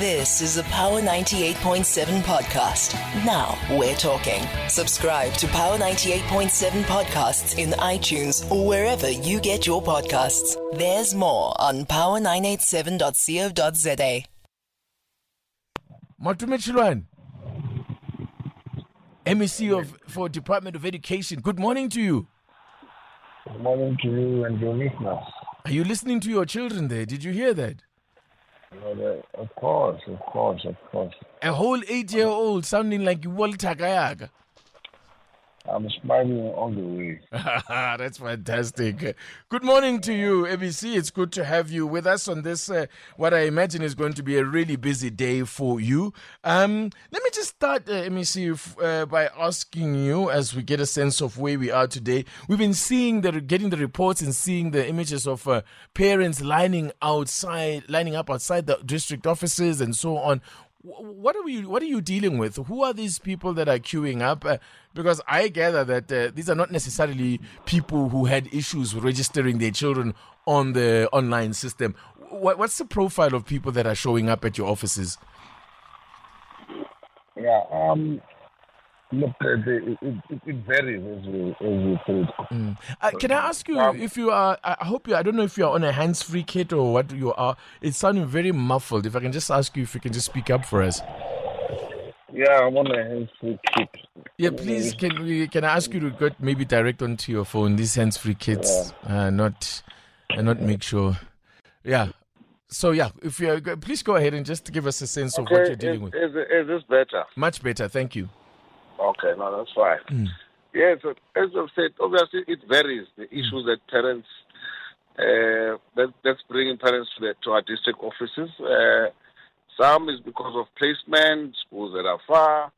This is a Power 98.7 podcast. Now we're talking. Subscribe to Power 98.7 podcasts in iTunes or wherever you get your podcasts. There's more on power987.co.za. Matome Chiloane, MEC of for Department of Education. Good morning to you. Good morning to you and your listeners. Are you listening to your children there? Did you hear that? Of course, of course, of course. A whole eight-year-old sounding like Walter Gayaga. I'm smiling all the way. That's fantastic. Good morning to you, ABC. It's good to have you with us on this, uh, what I imagine is going to be a really busy day for you. Um, let me just start, uh, MEC, f- uh, by asking you as we get a sense of where we are today. We've been seeing the, getting the reports and seeing the images of uh, parents lining outside, lining up outside the district offices and so on. Wh- What are we? What are you dealing with? Who are these people that are queuing up? Uh, because I gather that uh, these are not necessarily people who had issues registering their children on the online system. What, what's the profile of people that are showing up at your offices? Yeah, um, look, uh, it, it, it varies as you, as you put it. Uh, can I ask you Um, if you are? I hope you. I don't know if you are on a hands-free kit or what you are. It's sounding very muffled. If I can just ask you if you can just speak up for us. Yeah, I'm on a hands-free kit. Yeah, please. Can we? Can I ask you to get maybe direct onto your phone these hands-free kits, uh, not, and not make sure. Yeah. So yeah, if you please go ahead and just give us a sense of what you're dealing is, with. is, is this better? Much better, thank you. Okay, no, that's fine. Mm. Yes, as I've said, obviously it varies. The issues that parents uh, that, that's bringing parents to, the, to our district offices. Uh, some is because of placement, schools that are far.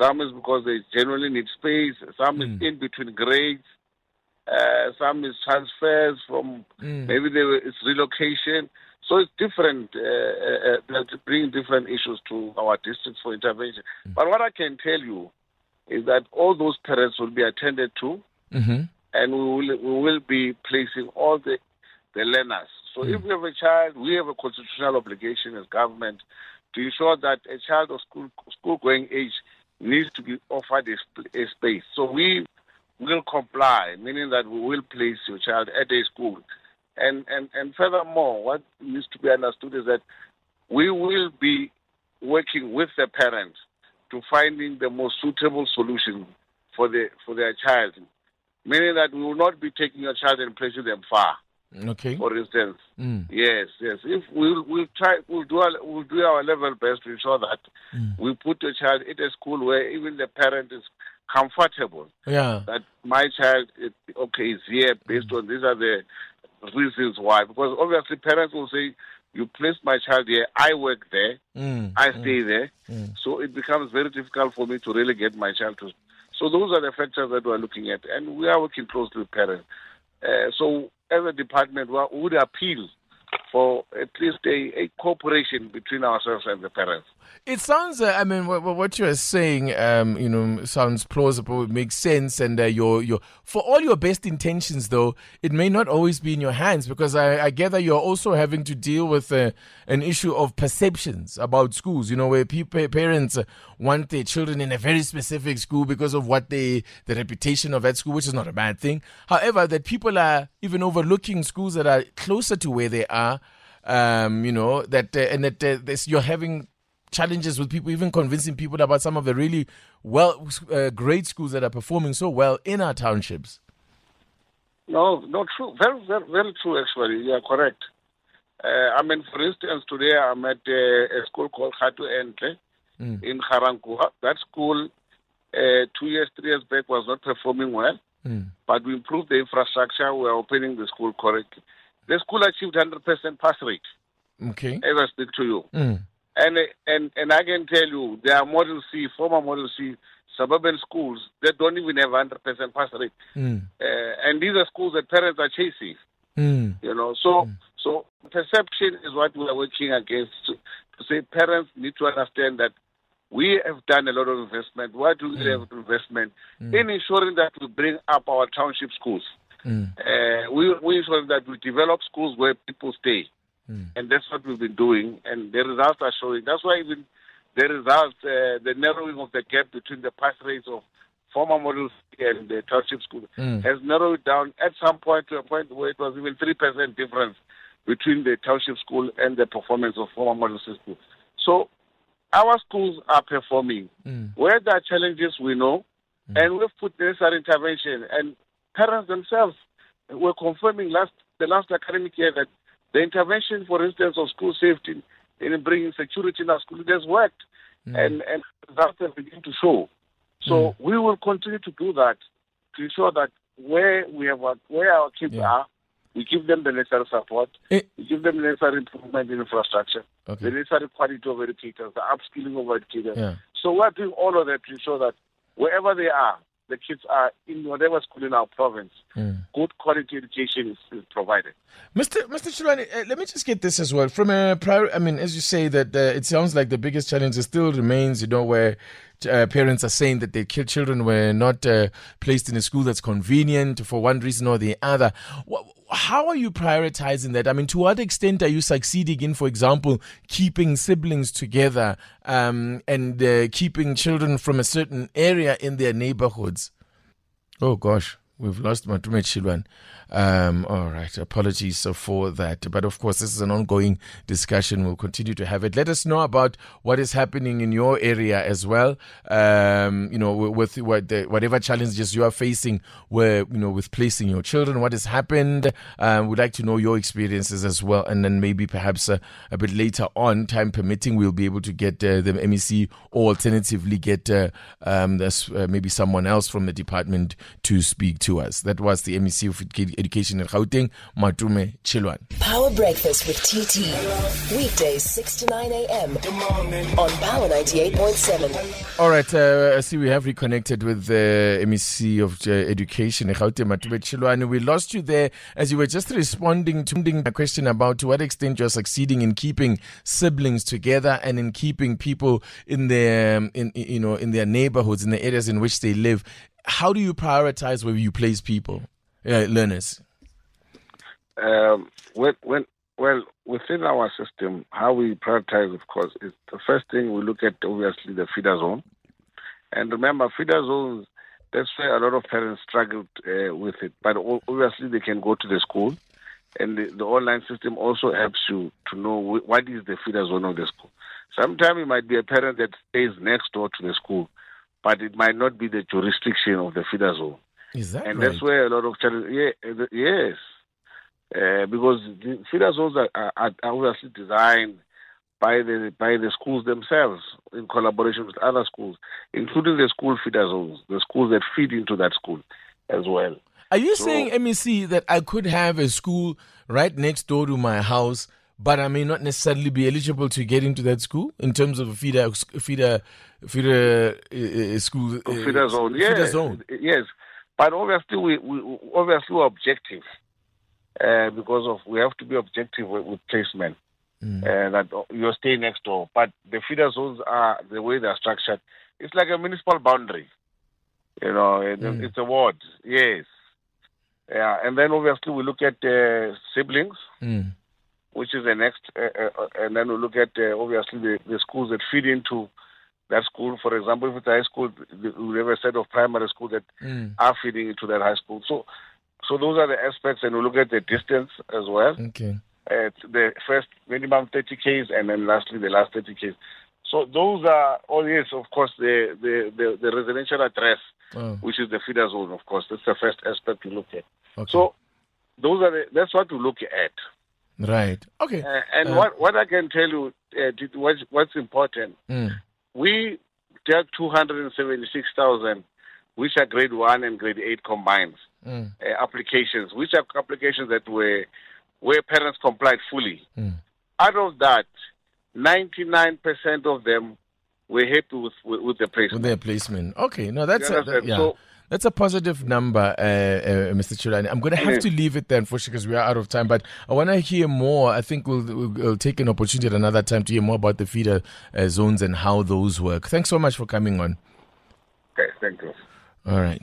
Some is because they generally need space. Some is in between grades. Uh, some is transfers from Mm. maybe they were, it's relocation. So it's different. Uh, uh, uh, that bring different issues to our districts for intervention. But what I can tell you is that all those parents will be attended to, Mm-hmm. and we will we will be placing all the the learners. So if we have a child, we have a constitutional obligation as government to ensure that a child of school school going age needs to be offered a, a space. So we will comply, meaning that we will place your child at a school. And and and furthermore, what needs to be understood is that we will be working with the parents to finding the most suitable solution for the for their child, meaning that we will not be taking your child and placing them far. Okay. For instance, Mm. yes, yes. If we'll we'll try, we'll do our, we'll do our level best to ensure that Mm. we put the child in a school where even the parent is comfortable Yeah. that my child is, okay is here based on these are the reasons why. Because obviously parents will say, "You place my child here. I work there. Mm. I stay there." Mm. So it becomes very difficult for me to really get my child to. So those are the factors that we're looking at, and we are working closely with parents. Uh, so as a department, we would appeal for at least a, a cooperation between ourselves and the parents. It sounds, uh, I mean, what, what you are saying, um, you know, sounds plausible. It makes sense, and uh, your your for all your best intentions, though, it may not always be in your hands because I, I gather you're also having to deal with uh, an issue of perceptions about schools. You know, where people parents uh, want their children in a very specific school because of what they the reputation of that school, which is not a bad thing. However, that people are even overlooking schools that are closer to where they are. Um, you know that, uh, and that uh, this, you're having challenges with people, even convincing people about some of the really well, uh, great schools that are performing so well in our townships. No, no, true. Very, very, very true, actually. You are correct. Uh, I mean, for instance, today I'm at uh, a school called Hatu Entle Mm. in Ga-Rankuwa. That school, uh, two years, three years back, was not performing well, Mm. but we improved the infrastructure. We're opening the school correctly. The school achieved 100% pass rate, Okay. as I speak to you. Mm. And, and, and I can tell you, there are Model C, former Model C, suburban schools that don't even have 100% pass rate. Mm. Uh, and these are schools that parents are chasing. Mm. You know, so so perception is what we are working against. To, to say parents need to understand that we have done a lot of investment. Why do we have investment in ensuring that we bring up our township schools? Mm. Uh, we we ensure that we develop schools where people stay. Mm. And that's what we've been doing, and the results are showing. That's why even the results, uh, the narrowing of the gap between the pass rates of former model and the township school mm. has narrowed down at some point to a point where it was even 3% difference between the township school and the performance of former model school. So our schools are performing. Mm. Where there are challenges, we know, mm. and we've put necessary intervention. And parents themselves were confirming last the last academic year that the intervention, for instance, of school safety in bringing security in our school has worked, mm. and and results have begun to show. So mm. we will continue to do that to ensure that where we have where our kids yeah. are, we give them the necessary support, it, we give them the necessary improvement in infrastructure, okay. the necessary quality of educators, the upskilling of educators. Yeah. So we're doing all of that to ensure that wherever they are, the kids are in whatever school in our province, mm. good quality education is, is, provided. Mr. Mr. Chiloane, uh, let me just get this as well. From a prior, I mean, as you say that uh, it sounds like the biggest challenge still remains, you know, where uh, parents are saying that their children were not uh, placed in a school that's convenient for one reason or the other. What, how are you prioritizing that? I mean, to what extent are you succeeding in, for example, keeping siblings together um, and uh, keeping children from a certain area in their neighborhoods? Oh, gosh, we've lost Matome Chiloane. Um, all right, apologies for that. But of course, this is an ongoing discussion. We'll continue to have it. Let us know about what is happening in your area as well. Um, you know, with what the, whatever challenges you are facing, where you know, with placing your children, what has happened. Um, we'd like to know your experiences as well, and then maybe perhaps uh, a bit later on, time permitting, we'll be able to get uh, the MEC or alternatively get uh, um, uh, maybe someone else from the department to speak to us. That was the MEC of Education in Gauteng, Matome Chiloane. Power Breakfast with TT. Weekdays 6 to 9 a.m. on Power 98.7. All right, uh, I see we have reconnected with the MEC of uh, Education Matome Chiloane. We lost you there as you were just responding to a question about to what extent you're succeeding in keeping siblings together and in keeping people in their, in, you know, in their neighborhoods, in the areas in which they live. How do you prioritize where you place people? uh, learners? Um, when, when, well, within our system, how we prioritize, of course, is the first thing we look at, obviously, the feeder zone. And remember, feeder zones, that's where a lot of parents struggled uh, with it. But obviously, they can go to the school. And the, the, online system also helps you to know what is the feeder zone of the school. Sometimes it might be a parent that stays next door to the school, but it might not be the jurisdiction of the feeder zone. Is that and right? that's where a lot of challenges. Yeah, yes, uh, because the feeder zones are, are, are, obviously designed by the by the schools themselves in collaboration with other schools, including the school feeder zones, the schools that feed into that school as well. Are you so, saying, MEC, that I could have a school right next door to my house? but I may not necessarily be eligible to get into that school in terms of a feeder feeder feeder uh, school uh, feeder zone. Yes, zone. Yes, but obviously, we, we obviously we're objective uh, because of we have to be objective with, with placement. Mm. Uh, that you're staying next door, but the feeder zones are the way they're structured. It's like a municipal boundary. You know, mm. it's a ward. Yes. Yeah, and then obviously we look at uh, siblings, mm. which is the next, uh, uh, and then we look at uh, obviously the, the schools that feed into that school. For example, if it's a high school, we have a set of primary schools that mm. are feeding into that high school. So, so those are the aspects, and we look at the distance as well. Okay. At the first minimum 30 k's, and then lastly the last 30 k's. So those are all yes, of course, the the the, the residential address, oh. which is the feeder zone. Of course, that's the first aspect we look at. Okay. So those are the, that's what we look at. Right. Okay. Uh, and uh, what what I can tell you, uh, what's, what's important. Mm we dealt 276,000, which are grade 1 and grade 8 combined mm. uh, applications, which are applications that were where parents complied fully. Mm. Out of that, 99% of them were happy with, with, with the placement. With their placement. Okay, no, that's a, that, yeah. So, that's a positive number, uh, uh, Mr. Chiloane. I'm going to have to leave it there, unfortunately, because we are out of time. But I want to hear more. I think we'll, we'll, we'll, take an opportunity at another time to hear more about the feeder uh, zones and how those work. Thanks so much for coming on. Okay, thank you. All right.